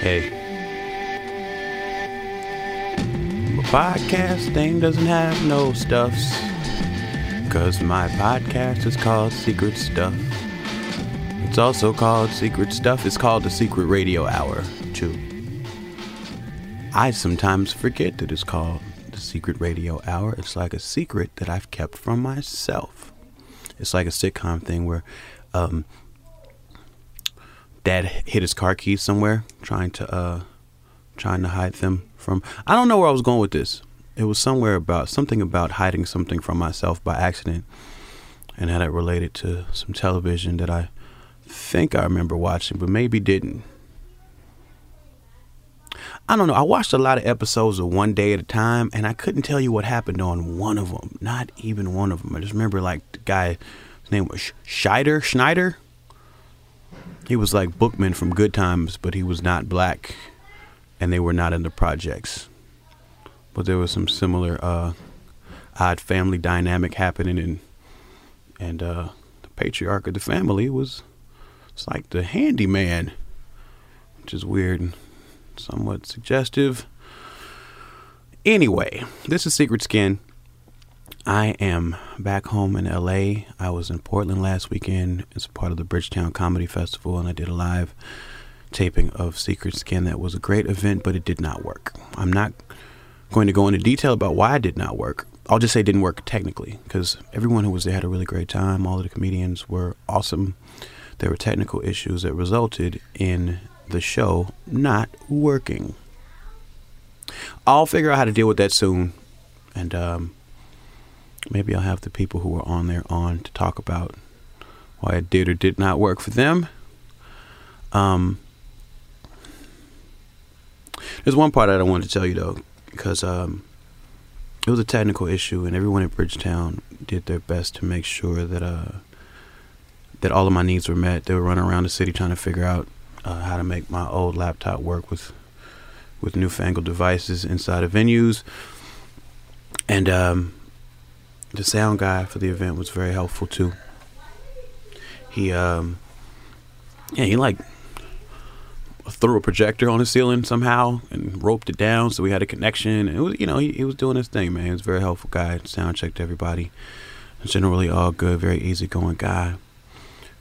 Hey. My podcast thing doesn't have no stuffs. Cause my podcast is called Secret Stuff. It's also called Secret Stuff. It's called the Secret Radio Hour, too. I sometimes forget that it's called the Secret Radio Hour. It's like a secret that I've kept from myself. It's like a sitcom thing where um, dad hid his car keys somewhere, trying to uh, trying to hide them from. I don't know where I was going with this. It was somewhere about something about hiding something from myself by accident, and had it related to some television that I think I remember watching, but maybe didn't. I don't know. I watched a lot of episodes of One Day at a Time, and I couldn't tell you what happened on one of them. Not even one of them. I just remember like the guy, his name was Scheider, Schneider. He was like Bookman from Good Times, but he was not black, and they were not in the projects. But there was some similar uh, odd family dynamic happening, and and uh, the patriarch of the family was it's like the handyman, which is weird and somewhat suggestive. Anyway, this is Secret Skin. I am back home in LA. I was in Portland last weekend as part of the Bridgetown Comedy Festival, and I did a live taping of Secret Skin. That was a great event, but it did not work. I'm not going to go into detail about why it did not work. I'll just say it didn't work technically because everyone who was there had a really great time. All of the comedians were awesome. There were technical issues that resulted in the show not working. I'll figure out how to deal with that soon, and um, maybe I'll have the people who were on there on to talk about why it did or did not work for them. Um, there's one part I wanted to tell you though, because um, it was a technical issue, and everyone at Bridgetown did their best to make sure that uh, that all of my needs were met. They were running around the city trying to figure out uh, how to make my old laptop work with with newfangled devices inside of venues, and um, the sound guy for the event was very helpful too. He, um, yeah, he like threw a projector on the ceiling somehow and roped it down so we had a connection. It was, you know, he, he was doing his thing, man. He was a very helpful guy. Sound checked everybody. Generally, all good, very easygoing guy.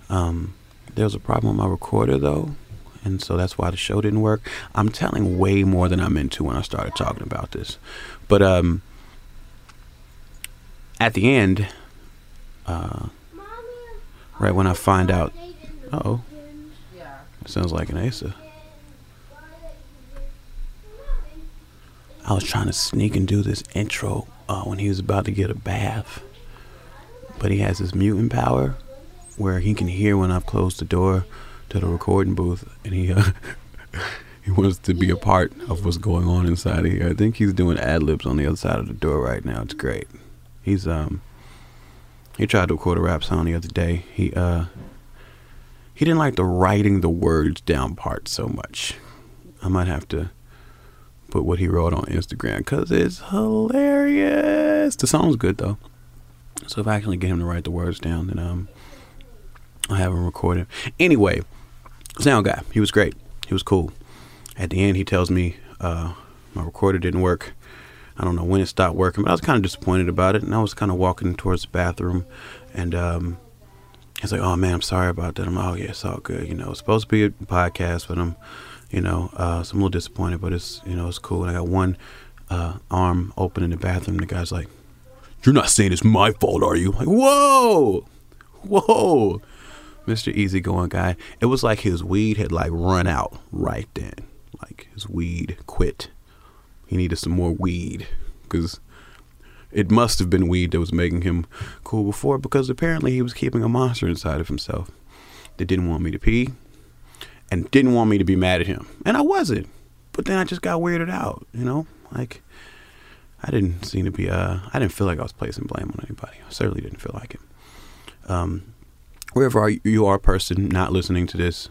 Um, there was a problem with my recorder though, and so that's why the show didn't work. I'm telling way more than I'm into when I started talking about this, but um, at the end, uh, right when I find out, oh, sounds like an Asa. I was trying to sneak and do this intro uh, when he was about to get a bath, but he has this mutant power where he can hear when I've closed the door to the recording booth, and he uh, he wants to be a part of what's going on inside of here. I think he's doing ad libs on the other side of the door right now. It's great. He's um he tried to record a rap song the other day. He uh he didn't like the writing the words down part so much. I might have to put what he wrote on Instagram because it's hilarious. The song's good though. So if I actually get him to write the words down, then um I have him recorded. Anyway, sound guy, he was great. He was cool. At the end, he tells me uh, my recorder didn't work. I don't know when it stopped working, but I was kind of disappointed about it. And I was kind of walking towards the bathroom, and um, he's like, "Oh man, I'm sorry about that." I'm like, "Oh yeah, it's all good. You know, it's supposed to be a podcast, but I'm, you know, uh, so I'm a little disappointed, but it's, you know, it's cool." And I got one uh, arm open in the bathroom. The guy's like, "You're not saying it's my fault, are you?" I'm like, whoa, whoa. Mr. Easygoing guy. It was like his weed had like run out right then. Like his weed quit. He needed some more weed because it must have been weed that was making him cool before because apparently he was keeping a monster inside of himself that didn't want me to pee and didn't want me to be mad at him. And I wasn't. But then I just got weirded out, you know? Like I didn't seem to be uh I didn't feel like I was placing blame on anybody. I certainly didn't feel like it. Um wherever you are, person not listening to this,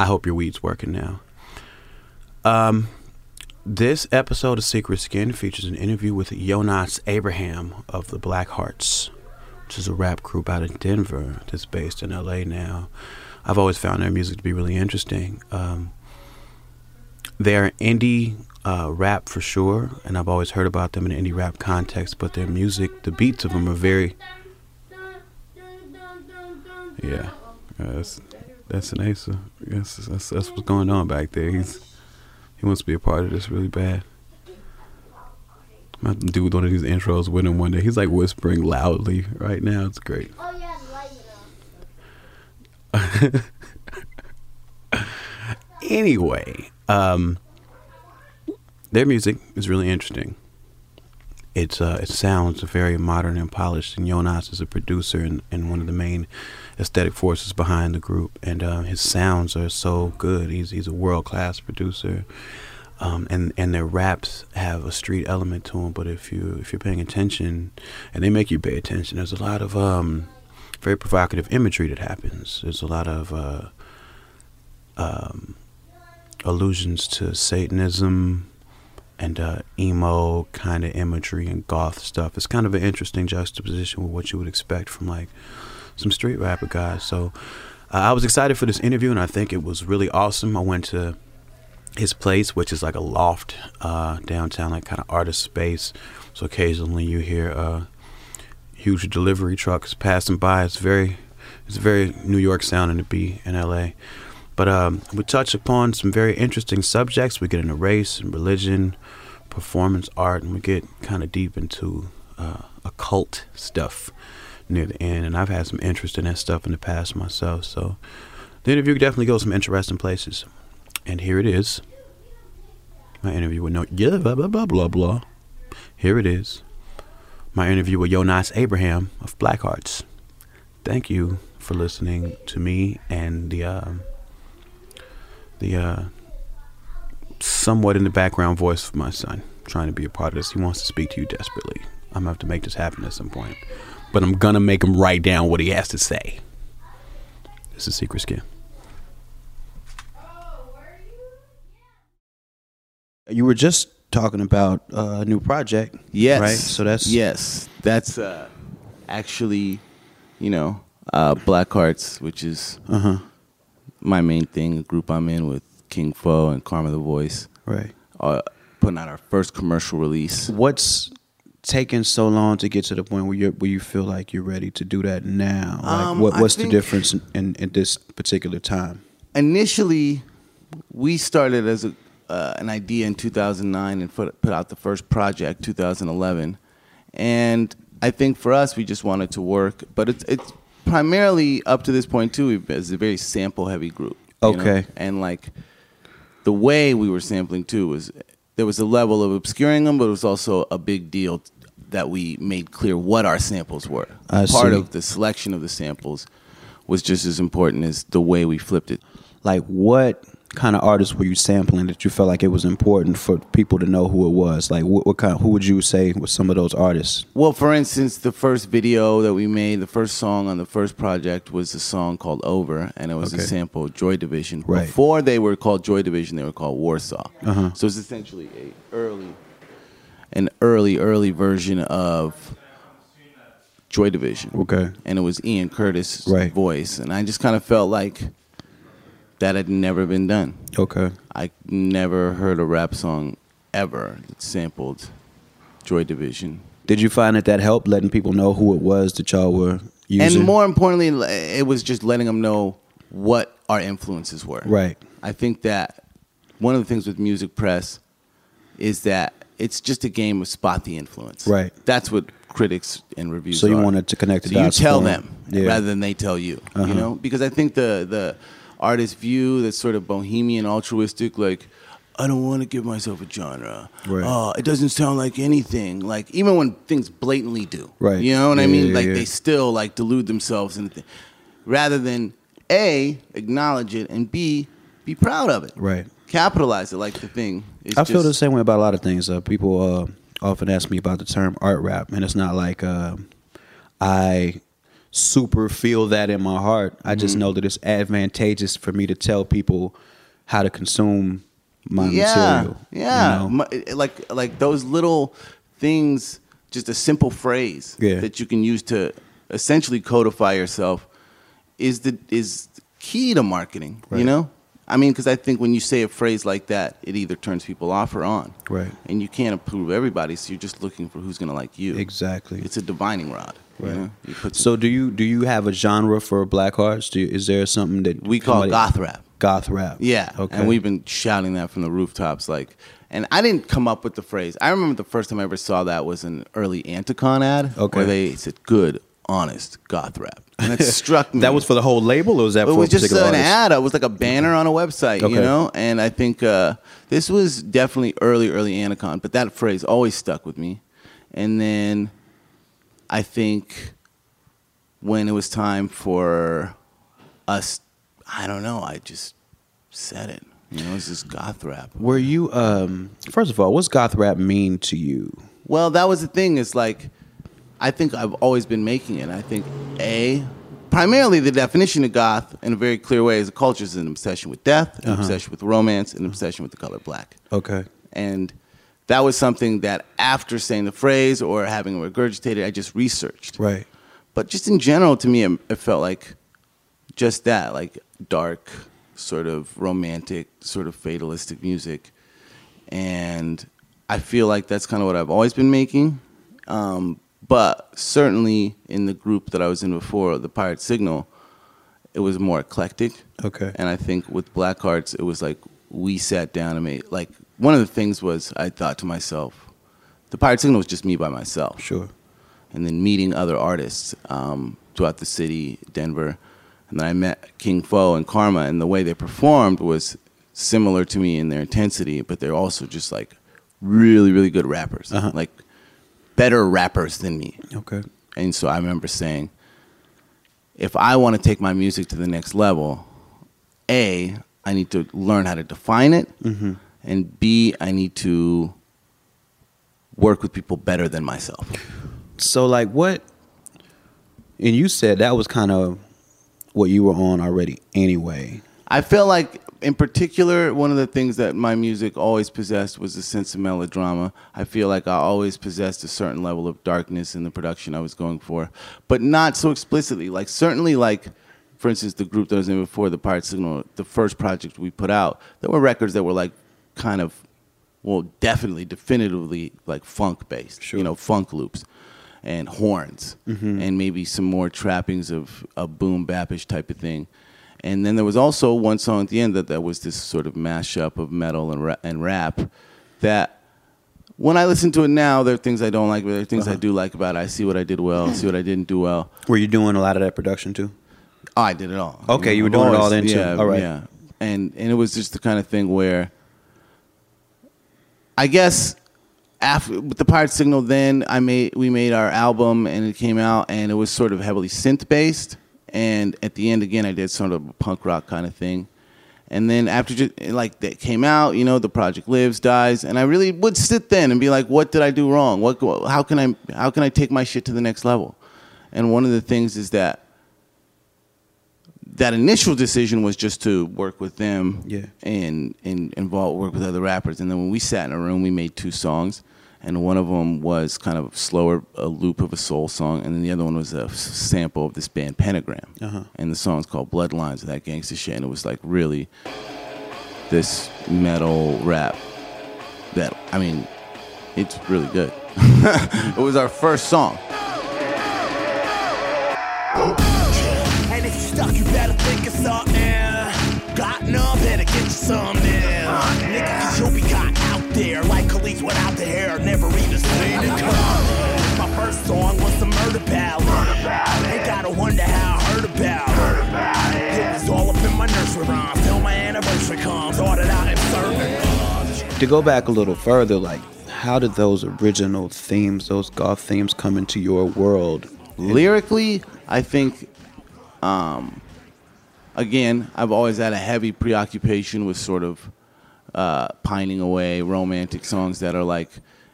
I hope your weed's working now. Um, this episode of Secret Skin features an interview with Yonnas Abraham of the Black Hearts, which is a rap group out of Denver that's based in LA now. I've always found their music to be really interesting. Um, they're indie uh, rap for sure, and I've always heard about them in an indie rap context. But their music, the beats of them are very, yeah, that's that's an Asa. That's, that's that's what's going on back there. He's he wants to be a part of this really bad. To do one of these intros with him one day. He's like whispering loudly right now. It's great. Oh yeah, anyway, um, their music is really interesting. It's uh, it sounds very modern and polished. And Yonnas is a producer and, and one of the main aesthetic forces behind the group. And uh, his sounds are so good. He's he's a world class producer. Um, and and their raps have a street element to them. But if you if you're paying attention, and they make you pay attention, there's a lot of um, very provocative imagery that happens. There's a lot of uh, um, allusions to Satanism and uh, emo kind of imagery and goth stuff. It's kind of an interesting juxtaposition with what you would expect from like some street rapper guys. So uh, I was excited for this interview, and I think it was really awesome. I went to his place, which is like a loft uh, downtown, like kind of artist space. So occasionally you hear uh, huge delivery trucks passing by. It's very, it's very New York sounding to be in L.A. But um, we touch upon some very interesting subjects. We get into race and religion, performance art, and we get kind of deep into uh, occult stuff near the end. And I've had some interest in that stuff in the past myself. So the interview definitely goes some interesting places. And here it is. My interview with no yeah blah blah blah blah blah. Here it is. My interview with Yonnas Abraham of Black Hearts. Thank you for listening to me and the uh, the uh, somewhat in the background voice of my son trying to be a part of this. He wants to speak to you desperately. I'm gonna have to make this happen at some point, but I'm gonna make him write down what he has to say. This is Secret Skin. Oh, where are you You were just talking about uh, a new project. Yes. Right? So that's yes. That's uh, actually, you know, uh, Black Hearts, which is Uh-huh. my main thing, a group I'm in with King Fo and Karma the Voice, Right. uh, putting out our first commercial release. What's taking so long to get to the point where you where you feel like you're ready to do that now? Like Um, what what's the difference in, in, in this particular time? Initially, we started as a, uh, an idea in 2009 and put, put out the first project 2011, and I think for us we just wanted to work, but it's it's primarily up to this point too. We've it's a very sample heavy group. you know? Okay. and like the way we were sampling too was there was a level of obscuring them, but it was also a big deal that we made clear what our samples were. I Part see. of the selection of the samples was just as important as the way we flipped it. Like what kind of artists were you sampling that you felt like it was important for people to know who it was? Like what, what kind? Who would you say was some of those artists? Well, for instance, the first video that we made, the first song on the first project was a song called Over, and it was Okay. a sample of Joy Division. Right. Before they were called Joy Division, they were called Warsaw. Uh-huh. So it's essentially a early, an early, early version of Joy Division. Okay. And it was Ian Curtis' Right. voice, and I just kind of felt like that had never been done. Okay. I never heard a rap song ever that sampled Joy Division. Did you find that that helped letting people know who it was that y'all were using? And more importantly, it was just letting them know what our influences were. Right. I think that one of the things with music press is that it's just a game of spot the influence. Right. That's what critics and reviews. So you are. wanted to connect the so dots You tell them Yeah. rather than they tell you. Uh-huh. You know, because I think the the artist view that's sort of bohemian, altruistic, like. I don't want to give myself a genre. Right. Oh, it doesn't sound like anything. Like even when things blatantly do. Right. You know what I mean? yeah, like yeah. they still like delude themselves and th- rather than a acknowledge it and b be proud of it. Right. Capitalize it like the thing. Is I feel the same way about a lot of things. Uh, people uh, often ask me about the term art rap, and it's not like uh, I super feel that in my heart. I just Mm-hmm. know that it's advantageous for me to tell people how to consume my yeah, material. Yeah, you know? My- like like those little things, just a simple phrase Yeah. that you can use to essentially codify yourself is the is key to marketing. You know, I mean, because I think when you say a phrase like that, it either turns people off or on. Right. And you can't approve everybody, so you're just looking for who's going to like you. Exactly. It's a divining rod. You Right. know? You So do you do you have a genre for Black Hearts? Do you, is there something that we call somebody- goth rap. goth rap? Yeah. Okay. And we've been shouting that from the rooftops. Like, and I didn't come up with the phrase. I remember the first time I ever saw that was an early Anticon ad. Okay. Where they said, good, honest goth rap. And it struck me. that was for the whole label, or was that It for was a just an artist? ad. It was like a banner on a website, Okay. you know? And I think uh, this was definitely early, early Anticon, but that phrase always stuck with me. And then I think when it was time for us, I don't know, I just said it. You know, it's just goth rap. Were you um first of all, what's goth rap mean to you? Well, that was the thing. Is like, I think I've always been making it. I think a primarily the definition of goth in a very clear way is a culture is an obsession with death, an Uh-huh. obsession with romance, an obsession with the color black. Okay. And that was something that after saying the phrase or having regurgitated, I just researched. Right. But just in general, to me, it, it felt like just that, like dark, sort of romantic, sort of fatalistic music. And I feel like that's kind of what I've always been making. Um, but certainly in the group that I was in before, the Pirate Signal, it was more eclectic. Okay. And I think with Black Hearts, it was like we sat down and made, like, one of the things was I thought to myself, the Pirate Signal was just me by myself Sure. and then meeting other artists um, throughout the city, Denver. And then I met King Fo and Karma, and the way they performed was similar to me in their intensity, but they're also just like really, really good rappers, Uh-huh. like better rappers than me. Okay. And so I remember saying, if I want to take my music to the next level, A, I need to learn how to define it, Mm-hmm. And B, I need to work with people better than myself. So like what and you said that was kind of what you were on already anyway. I feel like, in particular, one of the things that my music always possessed was a sense of melodrama. I feel like I always possessed a certain level of darkness in the production I was going for, but not so explicitly. Like certainly, like for instance, the group that I was in before, the Pirate Signal, the first project we put out, there were records that were like kind of, well, definitely, definitively like funk based. Sure. You know, funk loops and horns mm-hmm. and maybe some more trappings of a boom bapish type of thing. And then there was also one song at the end that, that was this sort of mashup of metal and, ra- and rap that when I listen to it now, there are things I don't like, but there are things I uh-huh. do like about it. I see what I did well, see what I didn't do well. Were you doing a lot of that production too? Oh, I did it all. Okay, you were doing it all then, too. Yeah, All right. Yeah, and and it was just the kind of thing where, I guess, after with the Pirate Signal, then I made we made our album and it came out and it was sort of heavily synth based, and at the end again I did sort of a punk rock kind of thing. And then after just, like that came out, you know, the project lives, dies, and I really would sit then and be like, "What did I do wrong? What? How can I? How can I take my shit to the next level?" And one of the things is that that initial decision was just to work with them Yeah. and and involve work with other rappers. And then when we sat in a room, we made two songs, and one of them was kind of slower, a loop of a soul song, and then the other one was a sample of this band Pentagram. Uh-huh. And the song's called Bloodlines of that gangster shit, and it was like really this metal rap that I mean, it's really good. it was our first song. Better get you something. Nigga, cause you'll be caught out there like Khalees without the hair, never even seen it come. My first song was a murder ballad. Ain't gotta wonder how I heard about it. It was all up in my nursery rhymes till my anniversary comes. Ordered out and served. To go back a little further, like how did those original themes, those goth themes come into your world? Lyrically, I think, um, again, I've always had a heavy preoccupation with sort of uh, pining away romantic songs that are like,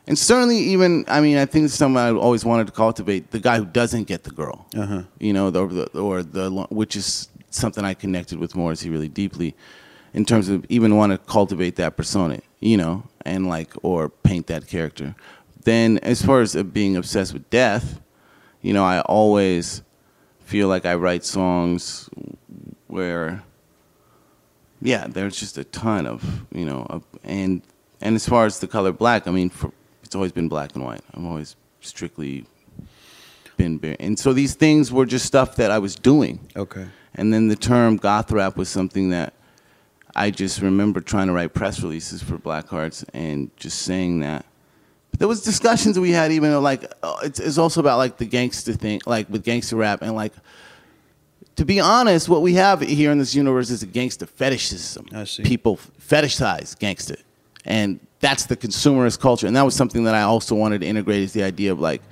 and certainly even, I mean, I think it's something I always wanted to cultivate the guy who doesn't get the girl, Uh-huh. you know, the, or the, or the, which is something I connected with Morrissey really deeply in terms of even want to cultivate that persona, you know, and like, or paint that character. Then, as far as uh, being obsessed with death, you know, I always feel like I write songs where yeah, there's just a ton of you know, of, and and as far as the color black, I mean, for, it's always been black and white. I've always strictly been, bare- and so these things were just stuff that I was doing. Okay. And then the term goth rap was something that I just remember trying to write press releases for Black Hearts and just saying that. But there was discussions we had even like uh, it's, it's also about like the gangster thing, like with gangster rap and like. To be honest, what we have here in this universe is a gangster fetishism. I see. People fetishize gangster, and that's the consumerist culture. And that was something that I also wanted to integrate is the idea of like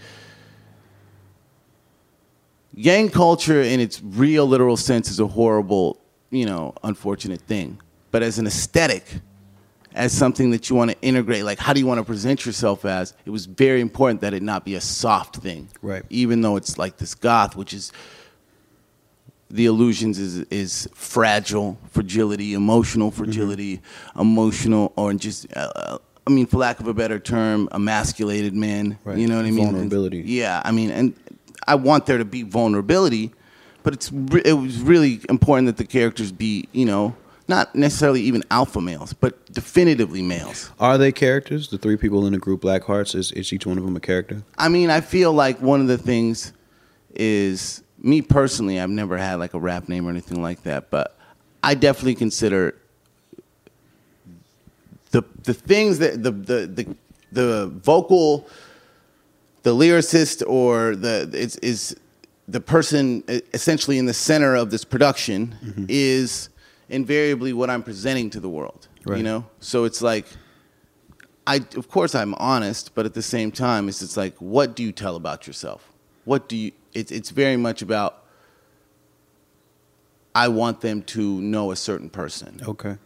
gang culture in its real literal sense is a horrible, you know, unfortunate thing. But as an aesthetic, as something that you want to integrate, like how do you want to present yourself as, it was very important that it not be a soft thing. Right. Even though it's like this goth, which is the illusions is is fragile, fragility, emotional fragility, emotional or just uh, I mean, for lack of a better term, emasculated man. Right. You know what I mean? Vulnerability. Yeah, I mean, and I want there to be vulnerability, but it's re- it was really important that the characters be, you know, not necessarily even alpha males, but definitively males. Are they characters? The three people in the group Black Hearts is, is each one of them a character? I mean, I feel like one of the things is me personally. I've never had like a rap name or anything like that, but I definitely consider the the things that the the the, the vocal, the lyricist, or the is is the person essentially in the center of this production mm-hmm. is invariably what I'm presenting to the world. Right. You know, so it's like. I of course I'm honest, but at the same time, it's it's like, what do you tell about yourself? What do you? It's it's very much about. I want them to know a certain person, Okay.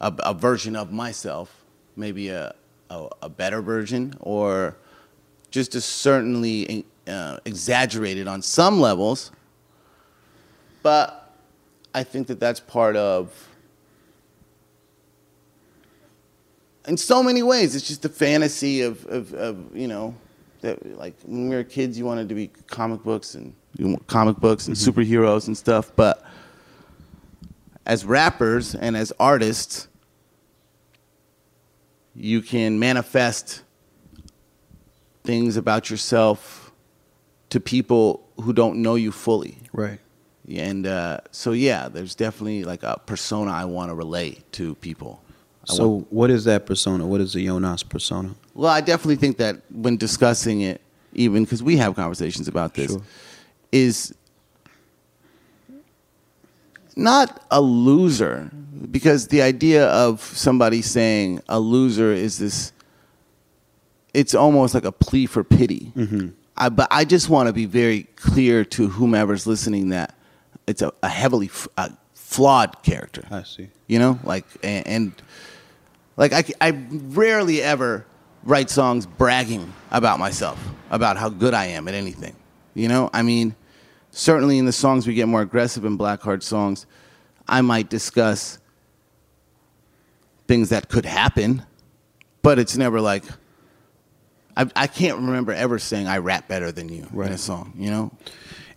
a, a version of myself, maybe a, a a better version, or just a certainly uh, exaggerated on some levels. But I think that that's part of in so many ways, it's just a fantasy of, of, of you know, that like when we were kids, you wanted to be comic books and comic books and superheroes and stuff. But as rappers and as artists, you can manifest things about yourself to people who don't know you fully. Right. And uh, so, yeah, there's definitely like a persona I want to relate to people. I So, want- what is that persona? What is the Yonnas persona? well, I definitely think that when discussing it, even because we have conversations about this, Sure. is not a loser. Because the idea of somebody saying a loser is this, it's almost like a plea for pity. Mm-hmm. I, but I just want to be very clear to whomever's listening that it's a, a heavily f- a flawed character I see. you know like and, and like I, I rarely ever write songs bragging about myself about how good i am at anything you know i mean certainly in the songs we get more aggressive in black heart songs i might discuss things that could happen but it's never like I, I can't remember ever saying I rap better than you in a song, you know?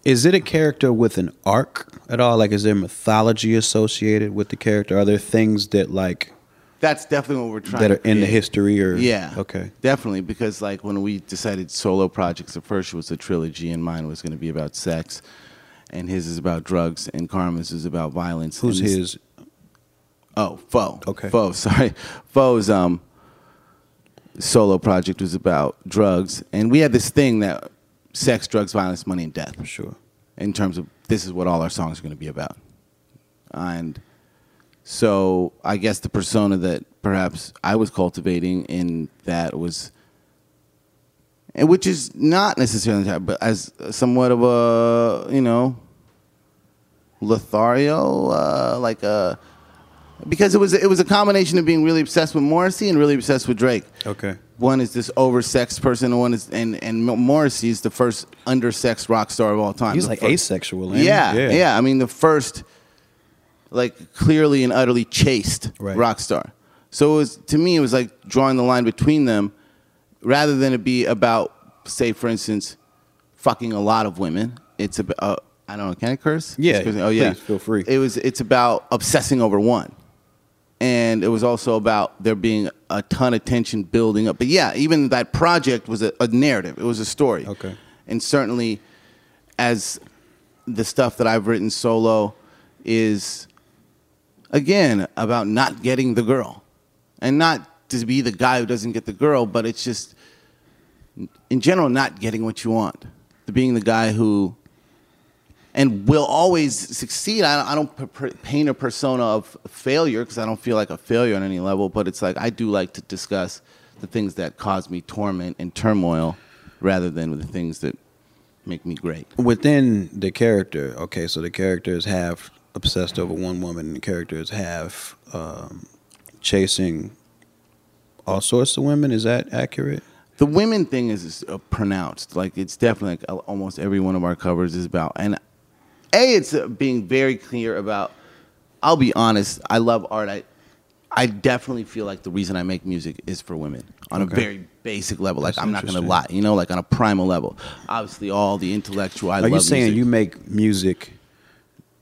Is it a character with an arc at all? Like, is there mythology associated with the character? Are there things that like That's definitely what we're trying that to are in the history or Yeah. Okay. Definitely, because like when we decided solo projects, the first was a trilogy, and mine was going to be about sex, and his is about drugs, and Karma's is about violence. Who's and his? Oh, Fo. Okay. Fo. Sorry, Fo's um solo project was about drugs, and we had this thing that sex, drugs, violence, money, and death Sure. in terms of this is what all our songs are going to be about. And so I guess the persona that perhaps I was cultivating in that was, and which is not necessarily, that, but as somewhat of a, you know, Lothario, uh, like a, because it was it was a combination of being really obsessed with Morrissey and really obsessed with Drake. Okay. One is this oversexed person, and one is and and Morrissey is the first undersexed rock star of all time. He's The like first- asexual. ain't he? yeah, yeah, I mean, the first, like, clearly and utterly chaste Right. rock star. So it was to me, it was like drawing the line between them, rather than it be about, say, for instance, fucking a lot of women. It's about, uh, I don't know, can I curse? Yeah, Oh yeah, feel free. It was. It's about obsessing over one. and it was also about there being a ton of tension building up. But yeah, even that project was a, a narrative. It was a story. Okay. And certainly, as the stuff that I've written solo is again about not getting the girl, and not to be the guy who doesn't get the girl, but it's just in general not getting what you want. Being the guy who and will always succeed. I, I don't p- p- paint a persona of failure because I don't feel like a failure on any level, but it's like I do like to discuss the things that cause me torment and turmoil rather than the things that make me great. Within the character, okay, so the characters half obsessed over one woman, and the character is half um, chasing all sorts of women. Is that accurate? The women thing is, is uh, pronounced. Like it's definitely like, almost every one of our covers is about. And a, it's uh, being very clear about. I'll be honest. I love art. I, I definitely feel like the reason I make music is for women on Okay. a very basic level. Like That's I'm not gonna lie, you know, like on a primal level. Obviously, all the intellectual. I Are you saying music. you make music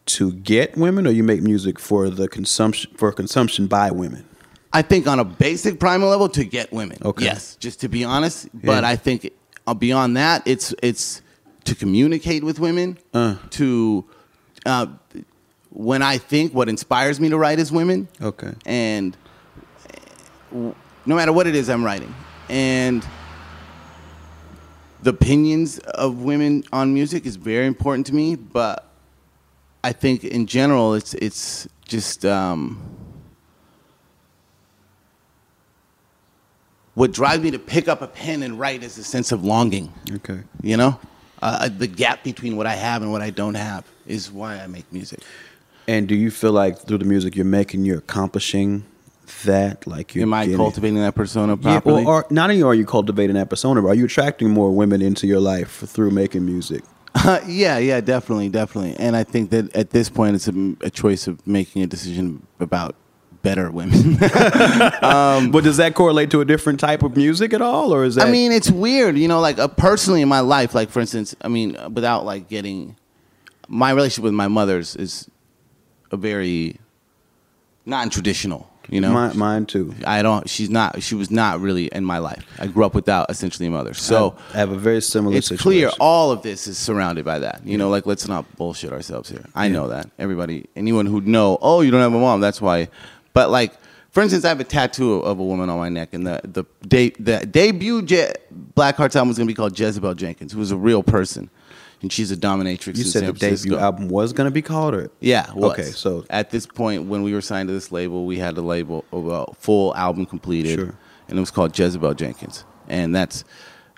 to get women, or you make music for the consumption for consumption by women? I think on a basic primal level to get women. Okay. Yes, just to be honest. But Yeah. I think uh, beyond that, it's it's to communicate with women. Uh. To uh, when I think what inspires me to write is women. Okay. And no matter what it is I'm writing, and the opinions of women on music is very important to me. But I think in general, it's it's just. Um, what drives me to pick up a pen and write is a sense of longing. Okay. You know, uh, the gap between what I have and what I don't have is why I make music. And do you feel like through the music you're making, you're accomplishing that? Like you're Am I getting- cultivating that persona Yeah, properly? or, or not only are you cultivating that persona, but are you attracting more women into your life through making music? yeah, yeah, definitely, definitely. And I think that at this point, it's a, a choice of making a decision about better women. but does that correlate to a different type of music at all, or is that? I mean, it's weird, you know. Like uh, personally in my life, like for instance, I mean, uh, without like getting my relationship with my mother's is a very non-traditional. You know, mine, mine too. I don't. She's not. She was not really in my life. I grew up without essentially a mother. So I have a very similar. it's situation. clear all of this is surrounded by that. You know, like let's not bullshit ourselves here. I know that everybody, anyone who'd know, oh, you don't have a mom. That's why. But like, for instance, I have a tattoo of a woman on my neck, and the the de- the debut Je- Black Hearts album was gonna be called Jezebel Jenkins, who was a real person, and she's a dominatrix. You said San the debut album was going to be called, or Yeah. was. Okay, so at this point, when we were signed to this label, we had the label a full album completed, Sure. and it was called Jezebel Jenkins, and that's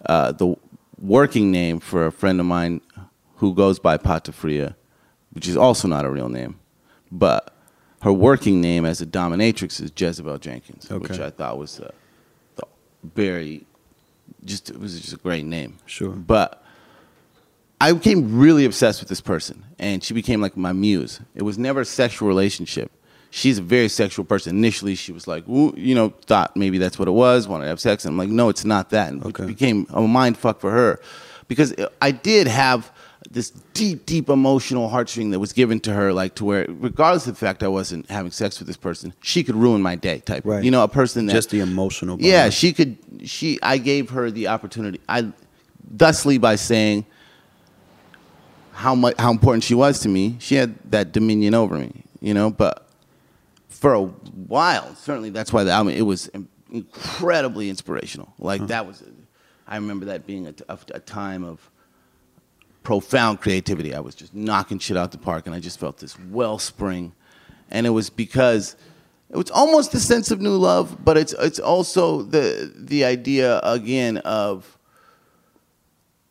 uh, the working name for a friend of mine who goes by Patafria, which is also not a real name, but her working name as a dominatrix is Jezebel Jenkins, which I thought was uh, the very just it was just a great name. Sure. but I became really obsessed with this person, and she became like my muse. It was never a sexual relationship. She's a very sexual person. Initially, she was like, you know, thought maybe that's what it was, wanted to have sex. And I'm like, no, it's not that. And Okay. it became a mind fuck for her because I did have this deep, deep emotional heartstring that was given to her, like to where, regardless of the fact I wasn't having sex with this person, she could ruin my day. Type, Right. you know, a person that just the emotional. bond. yeah, she could. She. I gave her the opportunity. I, thusly, by saying how much how important she was to me, she had that dominion over me. You know, but for a while, certainly that's why the album it was incredibly inspirational. Like that was, I remember that being a, a, a time of profound creativity. I was just knocking shit out the park, and I just felt this wellspring, and it was because it was almost the sense of new love, but it's it's also the the idea again of.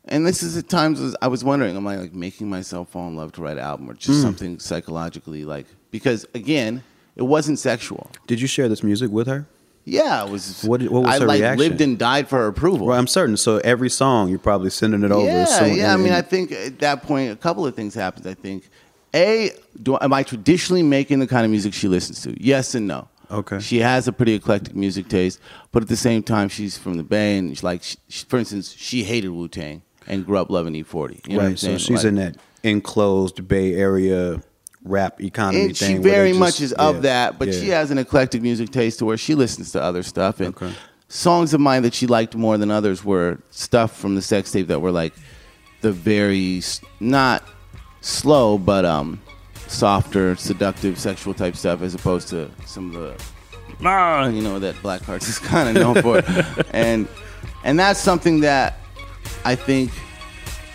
And this is at times I was wondering, am I like making myself fall in love to write an album, or just hmm. something psychologically like? Because again, it wasn't sexual. Did you share this music with her? Yeah, it was. What- what was I her like reaction? lived and died for her approval. Well, I'm certain. So every song you're probably sending it over. Yeah, soon, yeah. I mean, I think at that point, a couple of things happened. I think, a, do am I traditionally making the kind of music she listens to? Yes and no. Okay. She has a pretty eclectic music taste, but at the same time, she's from the Bay, and she's like, she- for instance, she hated Wu Tang and grew up loving E40. You know right. So she's Like- in that enclosed Bay Area rap economy and thing. she very just- much is of that, but yeah. she has an eclectic music taste to where she listens to other stuff. And Okay. songs of mine that she liked more than others were stuff from the sex tape that were like the very not slow, but um, softer, seductive, sexual type stuff, as opposed to some of the ah, you know that Black Hearts is kind of known for, and and that's something that I think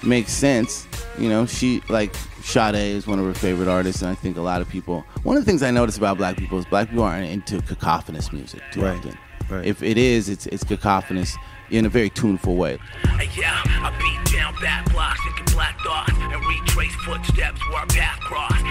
makes sense. You know, she like Sade is one of her favorite artists, and I think a lot of people. One of the things I notice about black people is black people aren't into cacophonous music too Right, often. right. If it is, it's it's cacophonous in a very tuneful way. Yeah, I beat down back blocks, black thoughts, and retrace footsteps where our path crossed.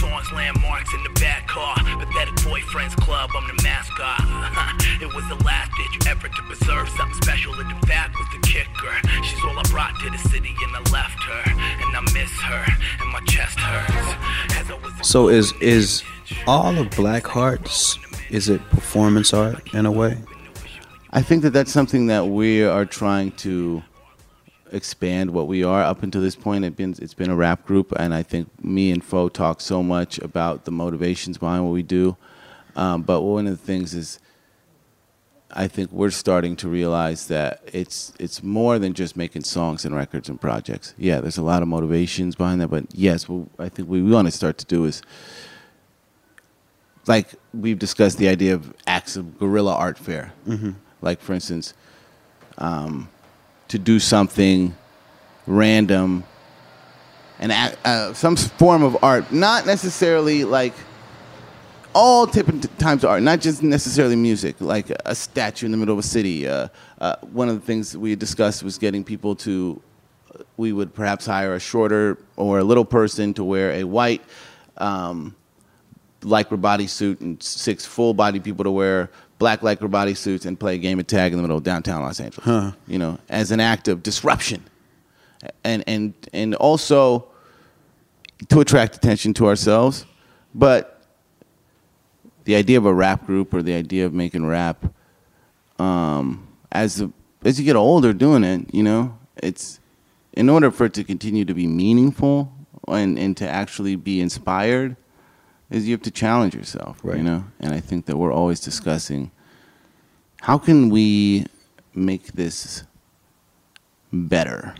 Songs, landmarks in the back car. Pathetic boyfriends club, I'm the mascot. it was the last ditch effort to preserve something special, and in fact was the kicker. She's all I brought to the city, and I left her, and I miss her, and my chest hurts. As I was So is is all of Black Hearts? Is it performance art in a way? I think that that's something that we are trying to expand what we are. Up until this point, it's been it's been a rap group, and I think me and Fo talk so much about the motivations behind what we do. Um, but one of the things is, I think we're starting to realize that it's it's more than just making songs and records and projects. Yeah, there's a lot of motivations behind that, but yes, what I think what we want to start to do is like we've discussed the idea of acts of guerrilla art fair. Like for instance, um, to do something random and uh, some form of art, not necessarily like all different times of art, not just necessarily music, like a statue in the middle of a city. Uh, uh, one of the things we discussed was getting people to, we would perhaps hire a shorter or a little person to wear a white um, lycra bodysuit and six full body people to wear black lycra bodysuits and play a game of tag in the middle of downtown Los Angeles. You know, as an act of disruption, and and and also to attract attention to ourselves, but the idea of a rap group or the idea of making rap, um, as the, as you get older doing it, you know, it's in order for it to continue to be meaningful and, and to actually be inspired, is you have to challenge yourself, Right. you know. And I think that we're always discussing how can we make this better.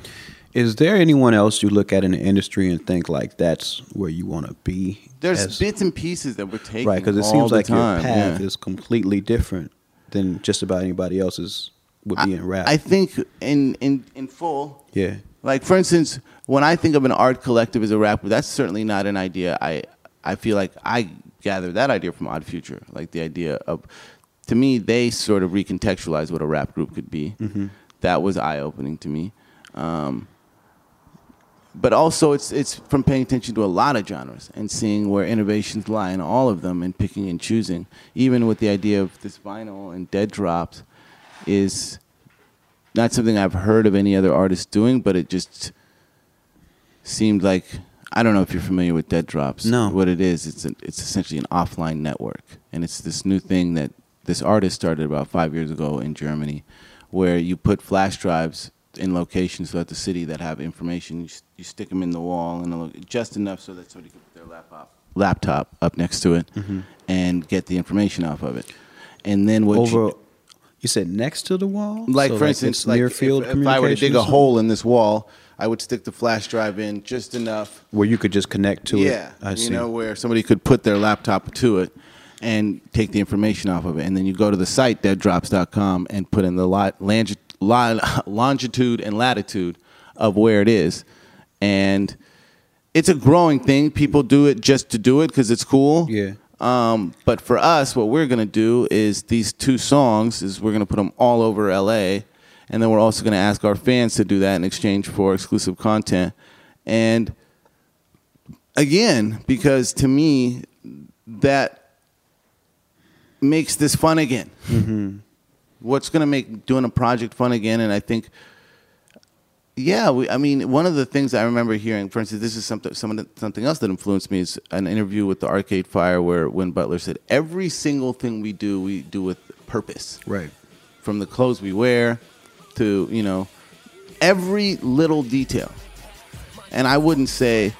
Is there anyone else you look at in the industry and think like that's where you want to be? There's as- bits and pieces that we're taking, right because it seems like time, your path yeah. is completely different than just about anybody else's would be in rap. I think in in in full, yeah, Like for instance, when I think of an art collective as a rapper, that's certainly not an idea. I I feel like I gathered that idea from Odd Future. Like the idea of, to me, they sort of recontextualized what a rap group could be. That was eye opening to me. Um, but also, it's it's from paying attention to a lot of genres and seeing where innovations lie in all of them and picking and choosing. Even with the idea of this vinyl and dead drops, is not something I've heard of any other artist doing, but it just seemed like I don't know if you're familiar with Dead Drops. No. What it is, it's an, it's essentially an offline network, and it's this new thing that this artist started about five years ago in Germany, where you put flash drives in locations throughout the city that have information. You, you stick them in the wall and lo- just enough so that somebody can put their laptop laptop up next to it mm-hmm. and get the information off of it. And then what you- over. You said next to the wall, like So, for instance, like near if, if I were to dig a hole in this wall, I would stick the flash drive in just enough. where you could just connect to it. yeah, it. I you see. know where somebody could put their laptop to it and take the information off of it, and then you go to the site deaddrops.com and put in the lot, langi- li- longitude and latitude of where it is, and it's a growing thing. People do it just to do it because it's cool. Yeah. Um, but for us, what we're gonna do is these two songs is we're gonna put them all over LA, and then we're also gonna ask our fans to do that in exchange for exclusive content. And again, because to me, that makes this fun again. Mm-hmm. What's gonna make doing a project fun again? And I think yeah, we, I mean, one of the things I remember hearing, for instance, this is something some, something else that influenced me is an interview with the Arcade Fire where Win Butler said every single thing we do, we do with purpose. Right. From the clothes we wear to you know every little detail. And I wouldn't say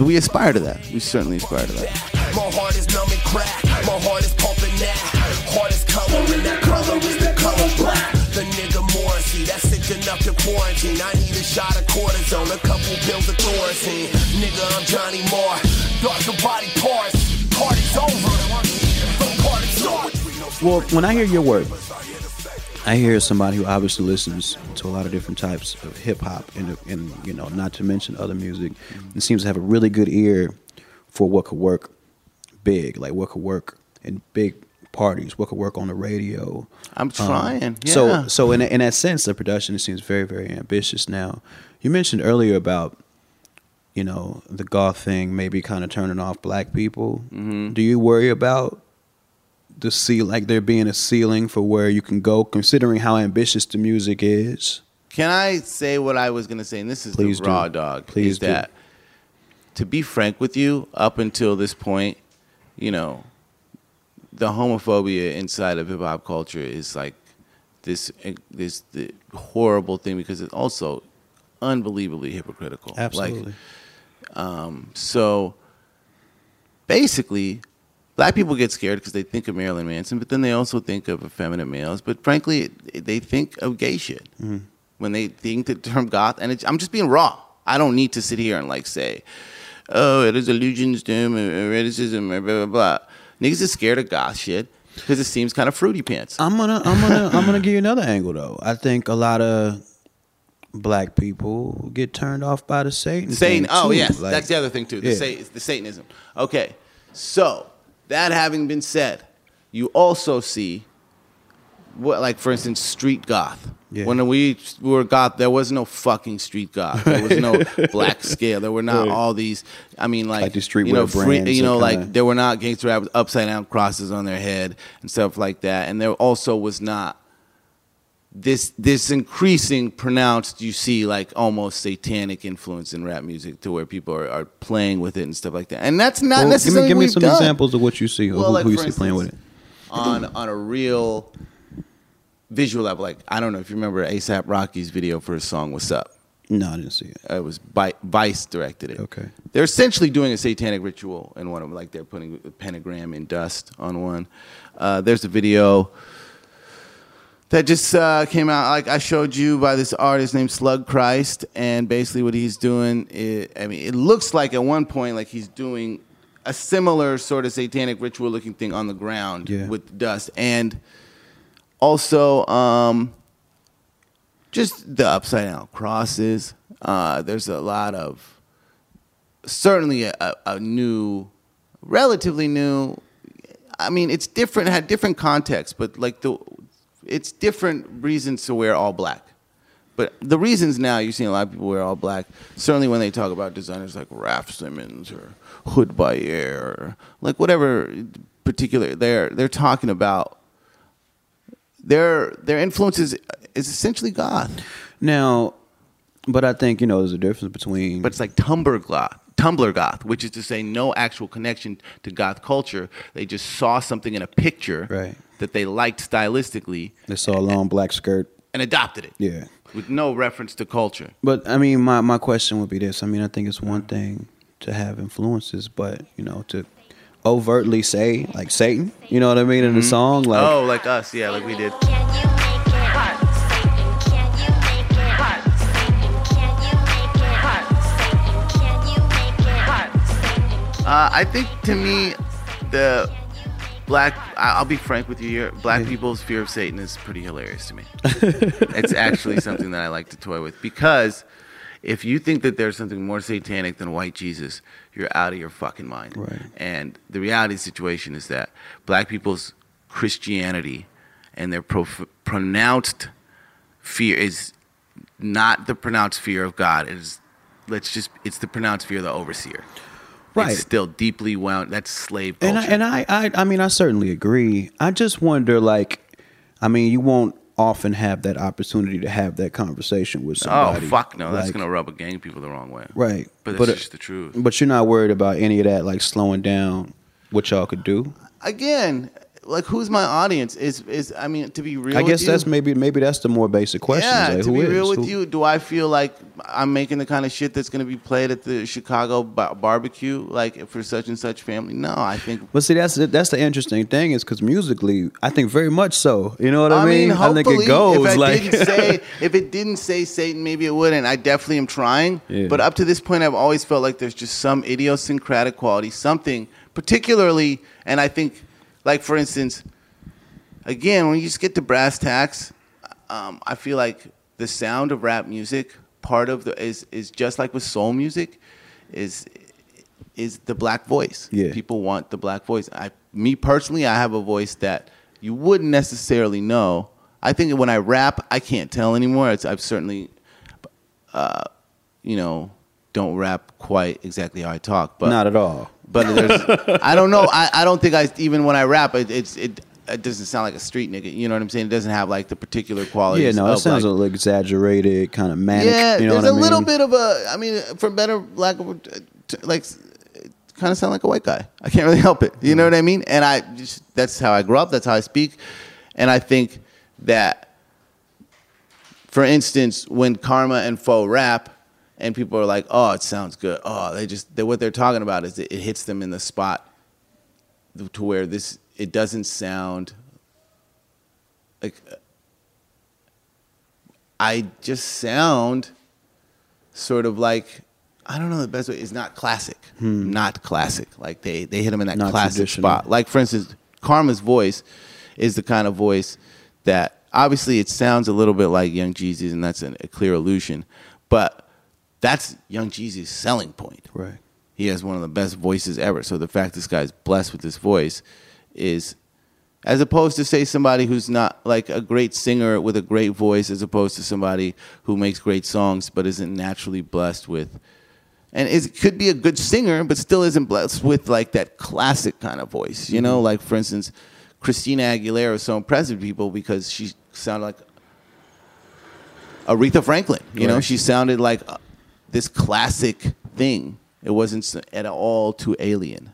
we aspire to that. We certainly aspire to that. My heart is numb and crack. My heart is pumping that. Heart is color, and that color is the color black. The nigga Morrissey, that's sick enough to quarantine. I need a shot of cortisone, a couple pills of Thorazine. Nigga, I'm Johnny Marr. Darker body parts. Party's over. The party's over. Well, when I hear your work, I hear somebody who obviously listens to a lot of different types of hip hop, and, and you know, not to mention other music, and seems to have a really good ear for what could work big, like what could work in big parties, what could work on the radio. I'm trying. yeah. So, so in in that sense, the production seems very, very ambitious. Now, you mentioned earlier about you know the goth thing maybe kind of turning off black people. Mm-hmm. Do you worry about the seal, like there being a ceiling for where you can go, considering how ambitious the music is? Can I say what I was going to say? And this is Please the do. raw dog. Please is do. that to be frank with you, up until this point, you know, the homophobia inside of hip hop culture is like this eh, this the horrible thing because it's also unbelievably hypocritical. Like, Absolutely. Um, so basically, black people get scared because they think of Marilyn Manson, but then they also think of effeminate males. But frankly, they think of gay shit mm-hmm. when they think the term goth. And it's, I'm just being raw. I don't need to sit here and like say, oh, it is allegiance to him, or eroticism, or blah, blah, blah. Niggas is scared of goth shit because it seems kind of fruity pants. I'm gonna, I'm gonna, I'm gonna give you another angle though. I think a lot of black people get turned off by the Satan. Satan. Oh yes, Like, that's the other thing too. The, yeah. sa- the Satanism. Okay, so that having been said, you also see what, like for instance, street goth. Yeah. When we were goth, there was no fucking street goth. There was no black scale. There were not Right. all these. I mean, like, Like you know, free, you know, like kinda- there were not gangster rap with upside down crosses on their head and stuff like that. And there also was not this this increasing pronounced you see like almost satanic influence in rap music to where people are, are playing with it and stuff like that and that's not Well, give me, give me some done. examples of what you see. Well, who, like, who you see playing with it? on on a real visual level like i don't know if you remember asap rocky's video for his song what's up No, I didn't see it. it was Bi- vice directed it Okay. they're essentially doing a satanic ritual in one of them like they're putting a pentagram in dust on one uh, there's a video that just uh, came out like I showed you by this artist named Slug Christ, and basically what he's doing, is, I mean, it looks like at one point like he's doing a similar sort of satanic ritual looking thing on the ground Yeah. with dust, and also um, just the upside down crosses. Uh, there's a lot of certainly a, a, a new, relatively new. I mean, it's different, had different context, but like the, it's different reasons to wear all black. But the reasons now you're seeing a lot of people wear all black. Certainly when they talk about designers like Raf Simons or Hood by Air, or like whatever particular, they're they're talking about. Their their influence is, is essentially goth, Now, but I think you know there's a difference between. but it's like Tumblr goth. Tumblr goth, which is to say no actual connection to goth culture. They just saw something in a picture Right. that they liked stylistically they saw a long black skirt. and adopted it. Yeah. With no reference to culture. But I mean, my, my question would be this. I mean, I think it's one thing to have influences, but you know, to overtly say like Satan, you know what I mean, in the mm-hmm. song, like oh, like us, yeah, like we did. Uh, I think to me, the black, I'll be frank with you here, black people's fear of Satan is pretty hilarious to me. it's actually something that I like to toy with because if you think that there's something more satanic than white Jesus, you're out of your fucking mind. Right. And the reality of the situation is that black people's Christianity and their prof- pronounced fear is not the pronounced fear of God. It is, let's just, it's the pronounced fear of the overseer. Right. It's still deeply wound. That's slave culture. and I, and I, I I mean I certainly agree. I just wonder like I mean you won't often have that opportunity to have that conversation with oh, somebody. oh fuck no, that's gonna rub a gang people the wrong way. Right. But But that's it- just the truth. But you're not worried about any of that like slowing down what y'all could do. Again, like who's my audience? Is is I mean to be real? I with guess you, that's maybe maybe that's the more basic question. yeah. like, to be is? real with Who- you, do I feel like I'm making the kind of shit that's going to be played at the Chicago ba- barbecue, like for such and such family? No, I think But see, that's that's the interesting thing is because musically, I think very much so. You know what I, mean? I think it goes if I like didn't say if it didn't say Satan, maybe it wouldn't. I definitely am trying. Yeah. But up to this point, I've always felt like there's just some idiosyncratic quality, something particularly, and I think, like for instance, again, when you just get to brass tacks, um, I feel like the sound of rap music, part of the is is just like with soul music, is is the black voice. Yeah. People want the black voice. I, me personally, I have a voice that you wouldn't necessarily know. I think when I rap, I can't tell anymore. It's, I've certainly, uh, you know, don't rap quite exactly how I talk, but not at all. But there's, I don't know. I, I don't think I even when I rap, it, it's it. It doesn't sound like a street nigga. You know what I'm saying? It doesn't have like the particular quality. Yeah, no, it sounds like, a little exaggerated, kind of manic. yeah, you know there's what I a mean? little bit of a. I mean, for better lack of, a- like, kind of sound like a white guy. I can't really help it. You know mm-hmm. what I mean? And I just that's how I grew up. That's how I speak, and I think that, for instance, when Karma and Fo rap, and people are like, "Oh, it sounds good." Oh, they just they, what they're talking about is it, it hits them in the spot to where this it doesn't sound like I just sound sort of like I don't know the best way. It's not classic, not classic. Like they they hit him in that Hmm. Not classic spot. Like for instance, Karma's voice is the kind of voice that obviously it sounds a little bit like Young Jeezy's, and that's an, a clear illusion. But that's Young Jeezy's selling point. Right. He has one of the best voices ever. So the fact this guy's blessed with this voice is as opposed to say somebody who's not like a great singer with a great voice as opposed to somebody who makes great songs but isn't naturally blessed with and is could be a good singer but still isn't blessed with like that classic kind of voice you know like for instance christina aguilera was so impressive to people because she sounded like aretha franklin you know she sounded like uh, this classic thing it wasn't at all too alien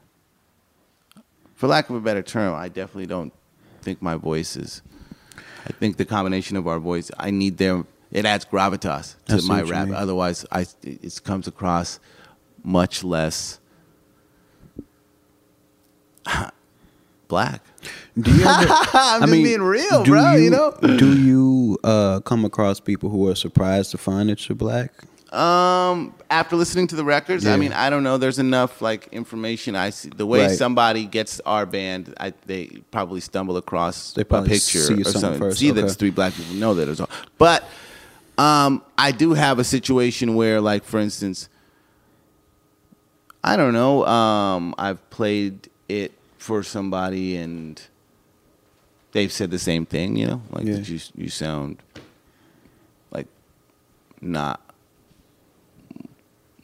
for lack of a better term, I definitely don't think my voice is. I think the combination of our voice, I need them. It adds gravitas to my rap. mean. Otherwise, I it comes across much less black. Do you ever, I'm just being real, do bro, you You, know? do you uh, come across people who are surprised to find that you're black? Um, after listening to the records, Yeah. I mean, I don't know. There's enough like information. I see the way Right. somebody gets our band. I they probably stumble across They probably a picture see or something something. first, See that it's three black people. Know that it's all. But um, I do have a situation where, like, for instance, I don't know. Um, I've played it for somebody and they've said the same thing. You know, like Yeah. that you you sound like not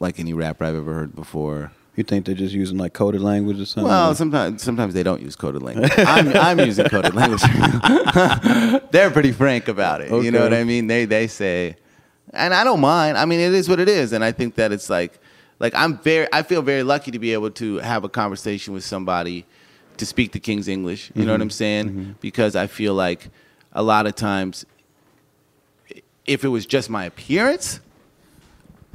like any rapper I've ever heard before. You think they're just using like coded language or something? Well, sometimes sometimes they don't use coded language. I'm, I'm using coded language. They're pretty frank about it. You know what I mean? They they say, and I don't mind. I mean, it is what it is, and I think that it's like, like I'm very. I feel very lucky to be able to have a conversation with somebody to speak the King's English. You know what mm-hmm. I'm saying? Mm-hmm. Because I feel like a lot of times, if it was just my appearance,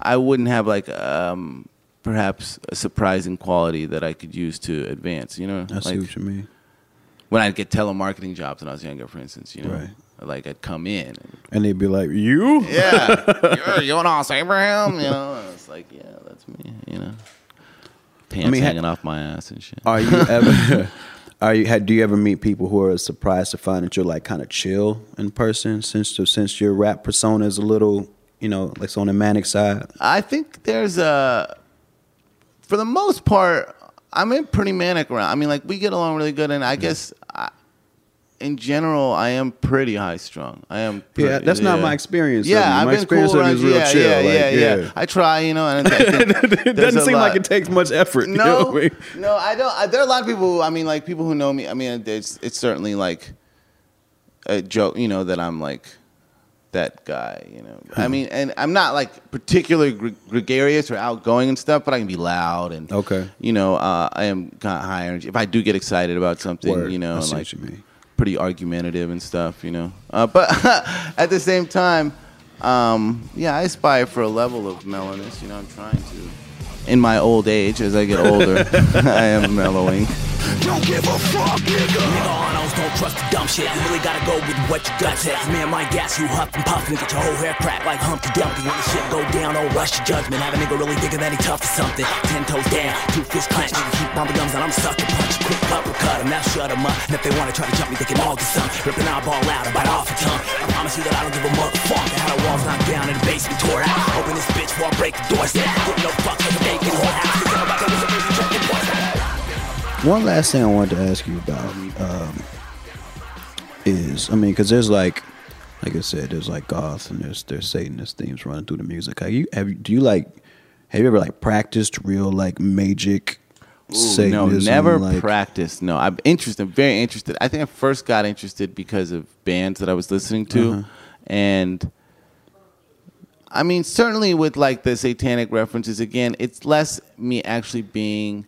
I wouldn't have like um, perhaps a surprising quality that I could use to advance. You know, I see like what you mean. when I'd get telemarketing jobs when I was younger, for instance. You know, Right. like I'd come in. And, And they'd be like, "You? yeah, you're Yonnas Abraham. You know, and it's like, yeah, that's me. You know, pants mean, ha- hanging off my ass and shit. Are you ever? Are you? Do you ever meet people who are surprised to find that you're like kind of chill in person, since since your rap persona is a little, you know, like it's on the manic side? I think there's a, for the most part, I'm in pretty manic around. I mean, like we get along really good, and I guess I, in general, I am pretty high strung. I am. Pretty, Yeah, that's not my experience Yeah, you. I've My been experience cool you is real yeah, chill, Yeah, like, yeah, yeah, yeah. I try, you know, and it doesn't seem like it takes much effort. you know no, I mean? no, I don't. I, there are a lot of people. Who, I mean, like people who know me. I mean, it's it's certainly like a joke, you know, that I'm like that guy, you know. I mean, and I'm not like particularly gre- gregarious or outgoing and stuff, but I can be loud and Okay. You know, uh, I am kind of high energy. If I do get excited about something, Word. you know, I like you pretty argumentative and stuff, you know. Uh, but at the same time, um, yeah, I aspire for a level of mellowness. You know, I'm trying to. In my old age, as I get older, I am mellowing. Don't give a fuck, nigga. Nigga on don't trust the dumb shit. You really gotta go with what your gut says. Me and my gas, you huff and puff and get your whole hair cracked like Humpty Dumpty. When the shit go down, don't rush your judgment. Have a nigga really thinking that he tough or something. Ten toes down, two fists clenched. Nigga keep bumping gums and I'm sucker punch. Quick uppercut him, now shut him up. And if they wanna try to jump me, they can all get some. Rip an eyeball out and bite off a tongue. I promise you that I don't give a motherfucker how the walls knocked down and the basement tore out. Open this bitch before I break the doors down. Give no fuck for the bacon whorehouse. Thinking about the wizard, baby, drinking boys. One last thing I wanted to ask you about um, is, I mean, because there's like, like I said, there's like goth and there's there's Satanist themes running through the music. Have you have you, do you like have you ever like practiced real like magic Ooh, Satanism? no, never like, practiced. No, I'm interested. Very interested. I think I first got interested because of bands that I was listening to, Uh-huh. and I mean, certainly with like the satanic references. Again, it's less me actually being,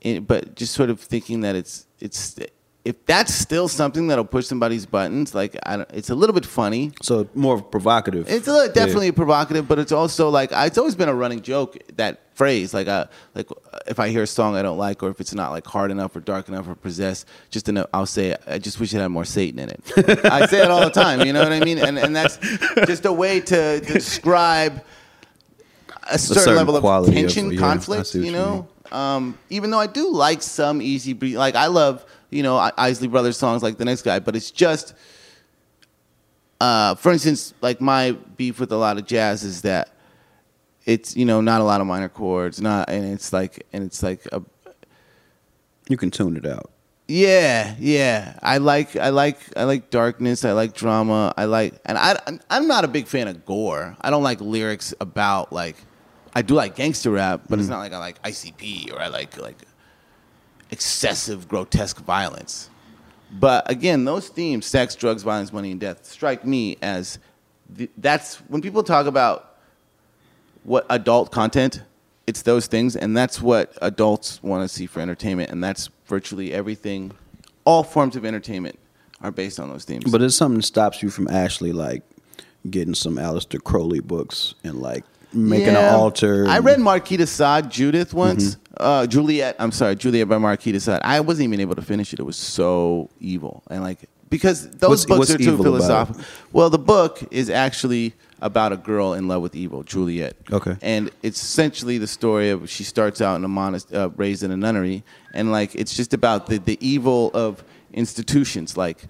in, but just sort of thinking that it's it's if that's still something that'll push somebody's buttons. Like, I don't, it's a little bit funny. So more provocative. It's a little, definitely provocative, but it's also like it's always been a running joke that phrase. Like, uh, like uh, if I hear a song I don't like, or if it's not like hard enough or dark enough or possessed, just enough, I'll say, I just wish it had more Satan in it. I say it all the time. You know what I mean? And and that's just a way to describe a certain, certain level of quality of- tension, yeah, conflict. You you know, um, even though I do like some easy like I love you know I- Isley Brothers songs like the next guy, but it's just uh, for instance, like my beef with a lot of jazz is that it's you know not a lot of minor chords, not and it's like and it's like a you can tune it out. yeah yeah. I like I like I like darkness. I like drama. I like and I I'm not a big fan of gore. I don't like lyrics about like I do like gangster rap, but it's not like I like ICP or I like like excessive grotesque violence. But again, those themes, sex, drugs, violence, money, and death, strike me as the, that's when people talk about what adult content, it's those things, and that's what adults want to see for entertainment, and that's virtually everything. All forms of entertainment are based on those themes. But it's something stops you from actually like getting some Aleister Crowley books and like making Yeah. an altar. I read Marquis de Sade, Judith once. Mm-hmm. Uh, Juliet, I'm sorry, Juliet by Marquis de Sade. I wasn't even able to finish it. It was so evil. And like, because those What's- books what's are too evil about it? philosophical. Well, the book is actually about a girl in love with evil, Juliet. Okay. And it's essentially the story of she starts out in a monast- uh, raised in a nunnery, and like it's just about the, the evil of institutions, like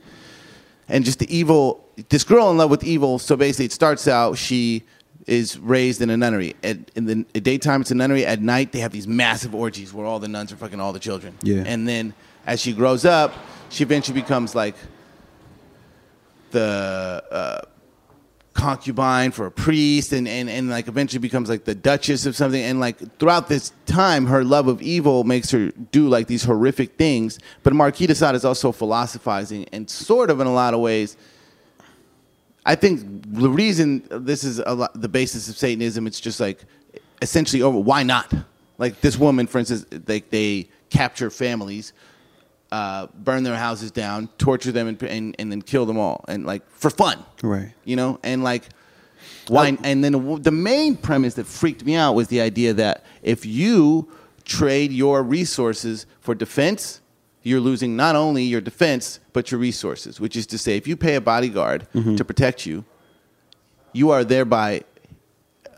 and just the evil. This girl in love with evil. So basically, it starts out she is raised in a nunnery. At, in the at daytime, it's a nunnery. At night, they have these massive orgies where all the nuns are fucking all the children. Yeah. And then as she grows up, she eventually becomes like the uh, concubine for a priest and, and, and like eventually becomes like the duchess of something and like throughout this time her love of evil makes her do like these horrific things but marquis de sade is also philosophizing and sort of in a lot of ways i think the reason this is a lot, the basis of satanism it's just like essentially over why not like this woman for instance they, they capture families uh, burn their houses down, torture them, and, and and then kill them all, and like for fun, Right. You know, and like why? And then the main premise that freaked me out was the idea that if you trade your resources for defense, you're losing not only your defense but your resources. Which is to say, if you pay a bodyguard Mm-hmm. to protect you, you are thereby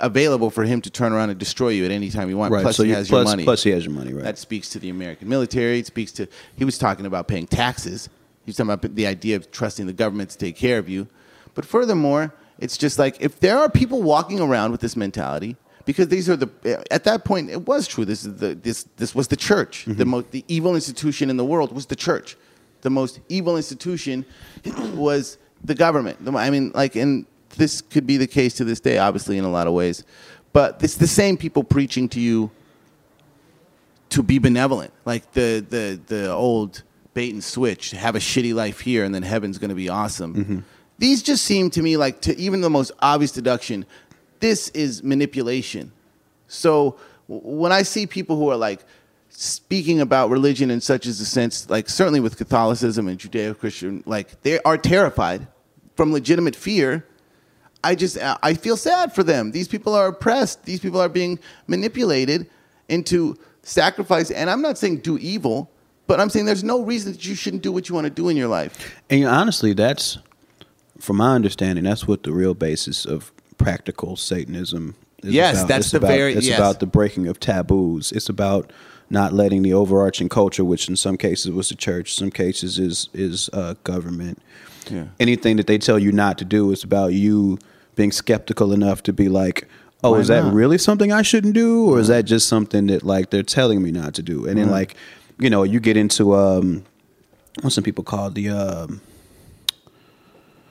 available for him to turn around and destroy you at any time you want. Right. Plus, so he has plus, your money. plus he has your money, right? That speaks to the American military. It speaks to he was talking about paying taxes. He's talking about the idea of trusting the government to take care of you. But furthermore, it's just like if there are people walking around with this mentality, because these are the at that point it was true. This is the this this was the church. Mm-hmm. The most the evil institution in the world was the church. The most evil institution was the government. I mean, like, and this could be the case to this day, obviously, in a lot of ways. But it's the same people preaching to you to be benevolent, like the the the old bait and switch. Have a shitty life here, and then heaven's going to be awesome. Mm-hmm. these just seem to me like to even the most obvious deduction, this is manipulation. So when I see people who are like speaking about religion in such as a sense, like certainly with Catholicism and Judeo-Christian, like they are terrified from legitimate fear. I just uh, I feel sad for them. These people are oppressed. These people are being manipulated into sacrifice. And I'm not saying do evil, but I'm saying there's no reason that you shouldn't do what you want to do in your life. And honestly, that's from my understanding, that's what the real basis of practical Satanism is Yes, about. that's the about, very- It's yes. about the breaking of taboos. It's about not letting the overarching culture, which in some cases was the church, some cases is is uh, government. Yeah. Anything that they tell you not to do is about you being skeptical enough to be like, "Oh, Why is that really something I shouldn't do, or is that just something that like they're telling me not to do?" And then like, you know, you get into um, what some people call the um,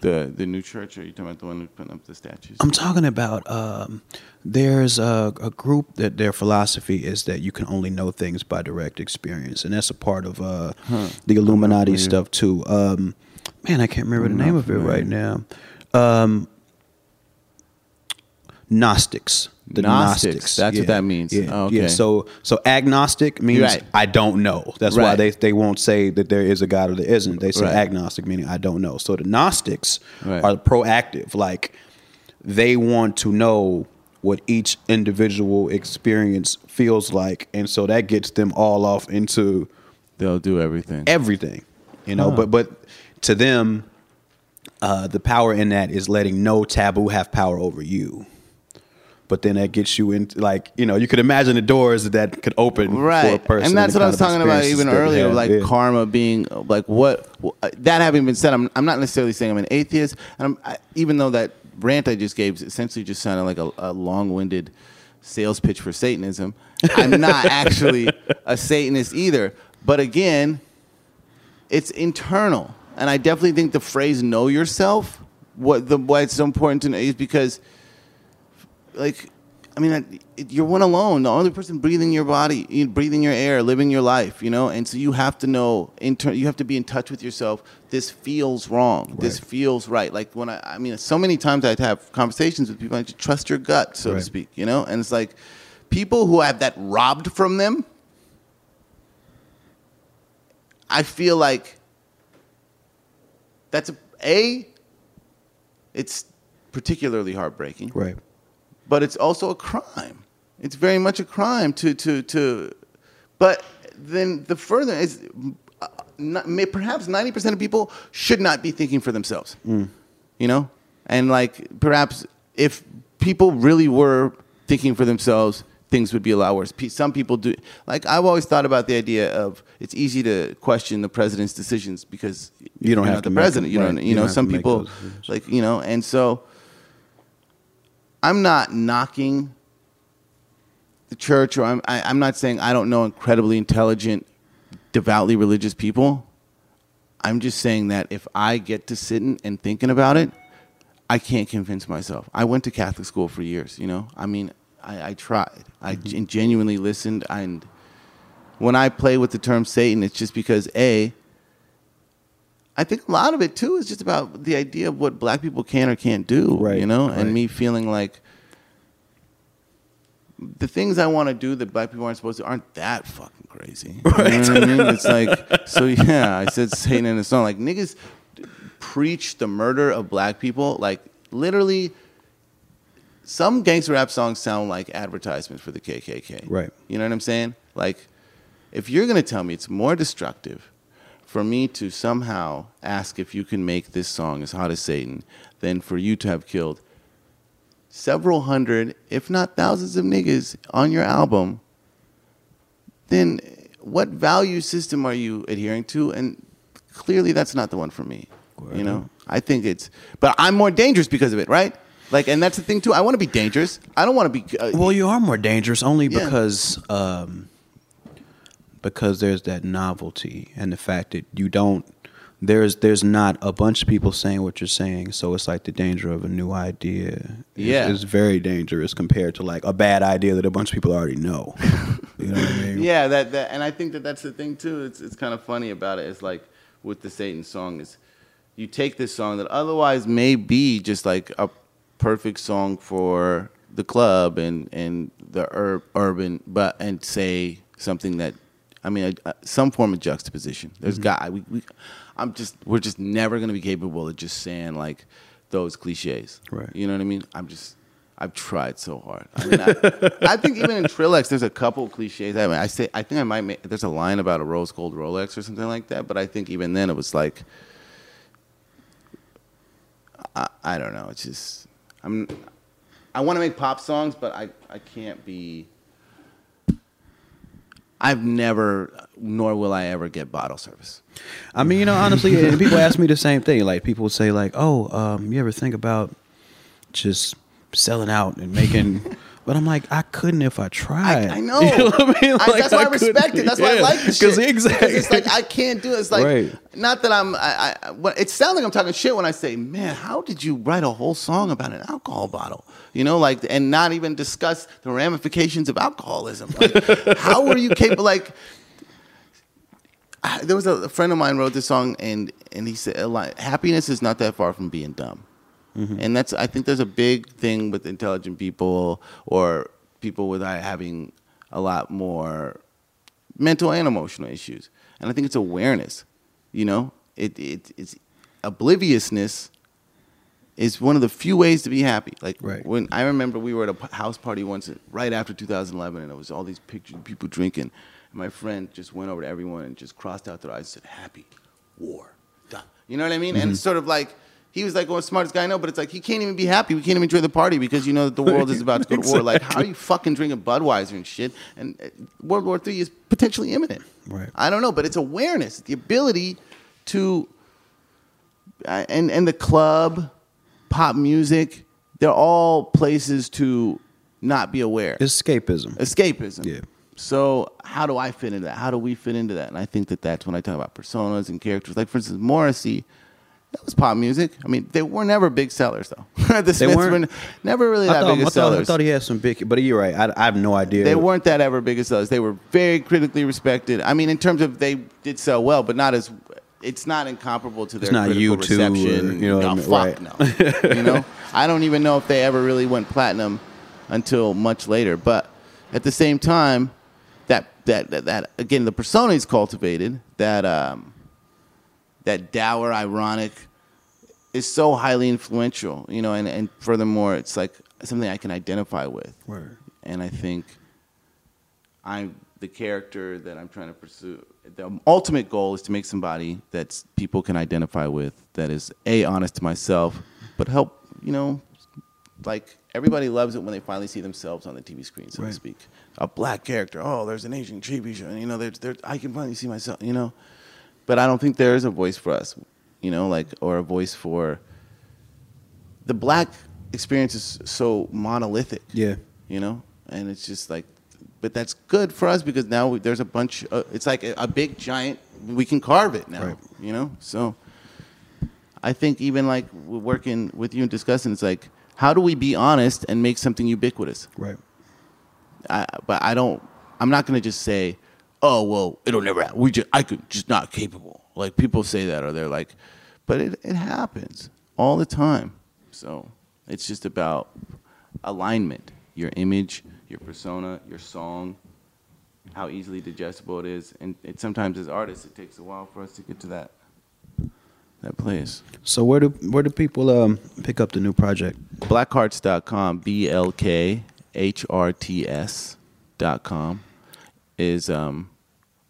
The the new church, or are you talking about the one who's putting up the statues? I'm talking about um, there's a, a group that their philosophy is that you can only know things by direct experience, and that's a part of uh, the Illuminati stuff too. Um, man, I can't remember the I'm name not of it right now. Um, Gnostics. The Gnostics, Gnostics. that's what that means. Yeah, Oh, yeah. okay. So, so agnostic means Right. I don't know. That's why they they won't say that there is a God or there isn't. They say Right. agnostic meaning I don't know. So the Gnostics Right. are proactive. Like they want to know what each individual experience feels like, and so that gets them all off into They'll do everything. everything, you know. But but to them, uh, the power in that is letting no taboo have power over you. But then that gets you into like you know you could imagine the doors that could open for a right person, and that's what i was talking about even earlier have. like Yeah. karma being like what that having been said i'm, I'm not necessarily saying i'm an atheist and I'm, I, even though that rant i just gave essentially just sounded like a, a long-winded sales pitch for satanism i'm not actually a satanist either but again it's internal and i definitely think the phrase know yourself what the why it's so important to know is because like I mean, you're one alone. The only person breathing your body, breathing your air, living your life. You know, and so you have to know. Inter- you have to be in touch with yourself. This feels wrong. This feels right. Like when I, I mean, so many times I'd have conversations with people. I just trust your gut, so to speak. You know, and it's like people who have that robbed from them. I feel like that's a, a it's particularly heartbreaking right. But it's also a crime. It's very much a crime to to to. But then the further is, uh, not, may, perhaps ninety percent of people should not be thinking for themselves. You know, and like perhaps if people really were thinking for themselves, things would be a lot worse. Some people do. Like I've always thought about the idea of it's easy to question the president's decisions because You don't have the president. You right. know, You you know, some people like you know, and so. I'm not knocking the church, or I'm I, I'm not saying I don't know incredibly intelligent, devoutly religious people. I'm just saying that if I get to sitting and thinking about it, I can't convince myself. I went to Catholic school for years. You know, I mean, I, I tried. I mm-hmm. gen- genuinely listened, and when I play with the term Satan, it's just because a. I think a lot of it too is just about the idea of what black people can or can't do, Right, you know, right. and me feeling like the things I want to do that black people aren't supposed to aren't that fucking crazy. You know what I mean? It's like, so yeah, I said Satan in a song. Like, niggas preach the murder of black people. Like, literally, some gangster rap songs sound like advertisements for the KKK. Right. You know what I'm saying? Like, if you're going to tell me it's more destructive for me to somehow ask if you can make this song as hot as Satan than for you to have killed several hundred, if not thousands of niggas on your album, then what value system are you adhering to? And clearly that's not the one for me. You know? I think it's but I'm more dangerous because of it, right? Like and that's the thing too. I want to be dangerous. I don't want to be uh, Well, you are more dangerous only Yeah. because um, because there's that novelty and the fact that you don't there's there's not a bunch of people saying what you're saying, so it's like the danger of a new idea. is- Yeah. is very dangerous compared to like a bad idea that a bunch of people already know. you know what I mean? Yeah, that, that and I think that that's the thing too. It's it's kind of funny about it. It's like with the Satan song is, you take this song that otherwise may be just like a perfect song for the club and and the ur- urban, but and say something that, I mean, uh, some form of juxtaposition. There's got we, we, I'm just we're just never gonna be capable of just saying like those cliches. Right. You know what I mean? I'm just. I've tried so hard. I mean, I, I think even in Trillex, there's a couple cliches. I mean, I say, I think I might make. There's a line about a rose gold Rolex or something like that. But I think even then, it was like, I, I don't know. It's just I'm. I want to make pop songs, but I I can't be. I've never, nor will I ever get bottle service. I mean, you know, honestly, people ask me the same thing. Like people say, like, "Oh, um, you ever think about just selling out and making?" But I'm like, I couldn't if I tried. I, I know. You know what I mean? I- that's why I, couldn't- respect it. That's why I yeah. like the shit. exactly. It's like I can't do it. It's like Right. not that I'm. I, I, it sounds like I'm talking shit when I say, "Man, how did you write a whole song about an alcohol bottle?" You know, like, and not even discuss the ramifications of alcoholism. Like, how were you capable? Like, I- there was a, a friend of mine wrote this song, and and he said, like, "Happiness is not that far from being dumb." And that's I think there's a big thing with intelligent people or people with uh, having a lot more mental and emotional issues. And I think it's awareness. You know, it, it it's obliviousness is one of the few ways to be happy. Like Right. when I remember we were at a house party once right after 2011, and it was all these pictures of people drinking. And my friend just went over to everyone and just crossed out their eyes and said, "Happy, war, done." You know what I mean? And it's sort of like. He was like, "Oh, smartest guy I know," but it's like he can't even be happy. We can't even enjoy the party because you know that the world is about to go to war. Like, how are you fucking drinking Budweiser and shit? And uh, World War Three is potentially imminent. Right. I don't know, but it's awareness, the ability to, uh, and and the club, pop music, they're all places to not be aware. Escapism. Escapism. Yeah. So how do I fit into that? How do we fit into that? And I think that that's when I talk about personas and characters. Like for instance, Morrissey, that was pop music. I mean, they were never big sellers though. the Smiths weren't? were never really that thought, big I, of thought, I thought he had some big, but you're right. I, I have no idea. They weren't that ever big as sellers. They were very critically respected. I mean, in terms of they did sell well, but not as. It's not incomparable to their not critical U2 or, reception. you know what I no, mean? fuck Right. no. you know, I don't even know if they ever really went platinum until much later. But at the same time, that that that, that again, the persona is cultivated. That um, that dour, ironic, is so highly influential. You know, and and furthermore, it's like something I can identify with Word. and I think I'm the character that I'm trying to pursue. The ultimate goal is to make somebody that people can identify with, that is a honest to myself, but help you know, like everybody loves it when they finally see themselves on the TV screen, so Right. to speak. A black character, oh, there's an Asian TV show, and you know, there's, there, I can finally see myself, you know. But I don't think there is a voice for us, you know, like or a voice for the black experience is so monolithic Yeah. you know and it's just like but that's good for us because now we, there's a bunch uh, it's like a, a big giant we can carve it now Right. you know so i think even like we're working with you and discussing it's like how do we be honest and make something ubiquitous Right. I, but i don't i'm not going to just say oh well it'll never happen. We just i could just not capable. Like people say that or they're like but it, it happens all the time. So it's just about alignment. Your image your persona your song how easily digestible it is. And it sometimes as artists it takes a while for us to get to that that place. So where do where do people um pick up the new project? blackhearts.com b l k h r t s dot com is um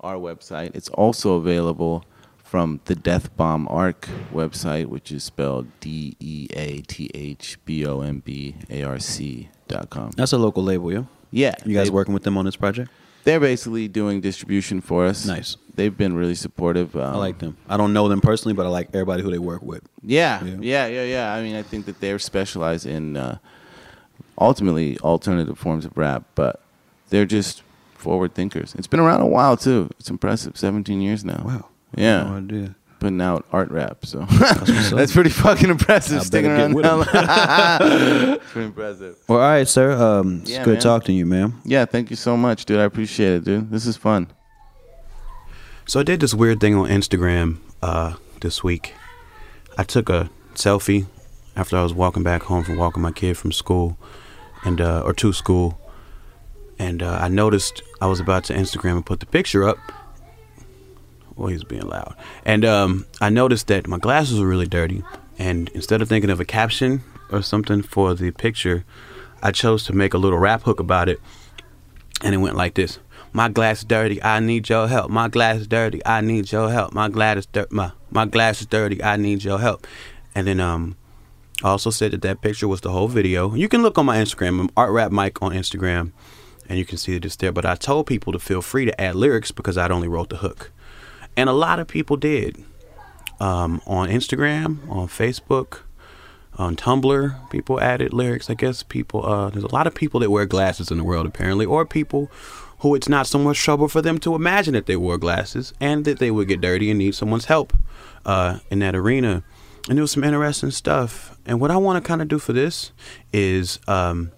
our website it's also available from the death bomb arc website which is spelled d e a t h b o m b a r c dot com That's a local label, yeah. yeah You guys they- working with them on this project? they're basically doing distribution for us Nice. they've been really supportive um, I like them. I don't know them personally, but I like everybody who they work with. Yeah, Yeah. yeah, yeah, yeah. I mean, I think that they're specialized in uh, ultimately alternative forms of rap, but they're just forward thinkers. It's been around a while too. It's impressive. Seventeen years now. Wow. Yeah. No idea. Putting out art rap, so what's up. that's pretty fucking impressive. I Sticking around. with that it's pretty impressive. Well, all right, sir. Um, it's Yeah, good man. talking to you, man. Yeah, thank you so much, dude. I appreciate it, dude. This is fun. So I did this weird thing on Instagram uh, this week. I took a selfie after I was walking back home from walking my kid from school, and uh, or to school, and uh, I noticed I was about to Instagram and put the picture up. Well, he's being loud, and um, I noticed that my glasses were really dirty, and instead of thinking of a caption or something for the picture, I chose to make a little rap hook about it, and it went like this. My glass is dirty, I need your help. My glass is dirty, I need your help. My glass is dirty, my, my glass is dirty, I need your help. And then um I also said that that picture was the whole video. You can look on my Instagram, I'm Art Rap Mike on Instagram, and you can see that it's there. But I told people to feel free to add lyrics because I'd only wrote the hook. And a lot of people did. Um, on Instagram, on Facebook, on Tumblr, people added lyrics. I guess people, uh, there's a lot of people that wear glasses in the world apparently, or people who it's not so much trouble for them to imagine that they wore glasses and that they would get dirty and need someone's help uh, in that arena. And there was some interesting stuff. And what I want to kind of do for this is um,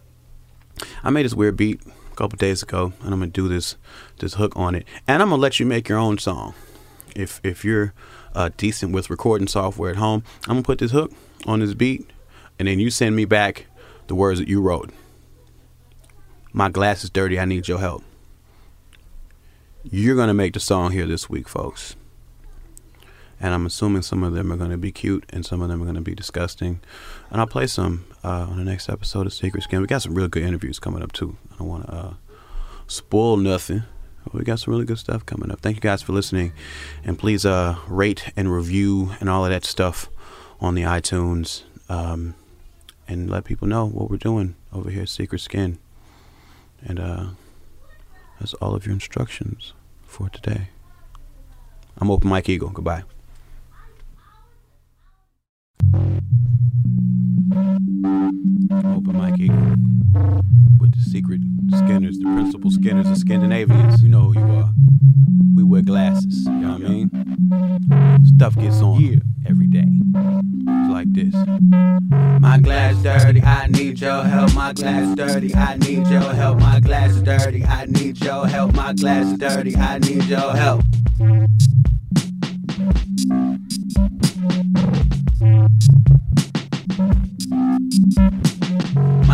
I made this weird beat couple days ago, and I'm gonna do this this hook on it, and I'm gonna let you make your own song. If if you're uh, decent with recording software at home, I'm gonna put this hook on this beat, and then you send me back the words that you wrote. My glass is dirty. I need your help. You're gonna make the song here this week, folks. And I'm assuming some of them are gonna be cute, and some of them are gonna be disgusting. And I'll play some uh, on the next episode of Secret Skin. We got some real good interviews coming up too. I don't want to uh, spoil nothing. We got some really good stuff coming up. Thank you guys for listening, and please uh, rate and review and all of that stuff on the iTunes, um, and let people know what we're doing over here at Secret Skin. And uh, that's all of your instructions for today. I'm Open Mike Eagle. Goodbye. Open Mike Eagle with the secret Skinners, the principal Skinners of Scandinavians. You know who you are. We wear glasses. You know what I mean? Stuff gets on yeah. every day. It's like this. My glass dirty, I need your help. My glass dirty, I need your help. My glass dirty, I need your help. My glass dirty, I need your help. My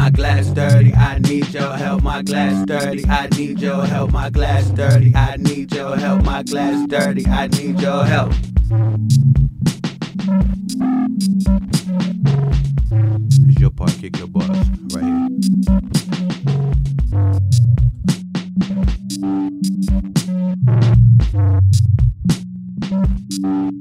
glass dirty, I need your help. My glass dirty, I need your help. My glass dirty, I need your help. My glass dirty, I need your help. It's your part, kick your butt right here. My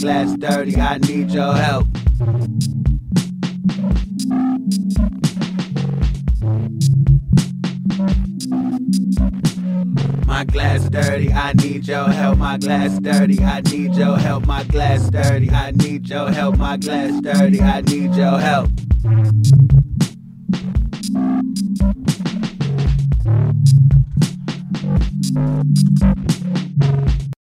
glass dirty, I need your help. My glass dirty, I need your help. My glass dirty, I need your help. My glass dirty, I need your help. My glass dirty, I need your help.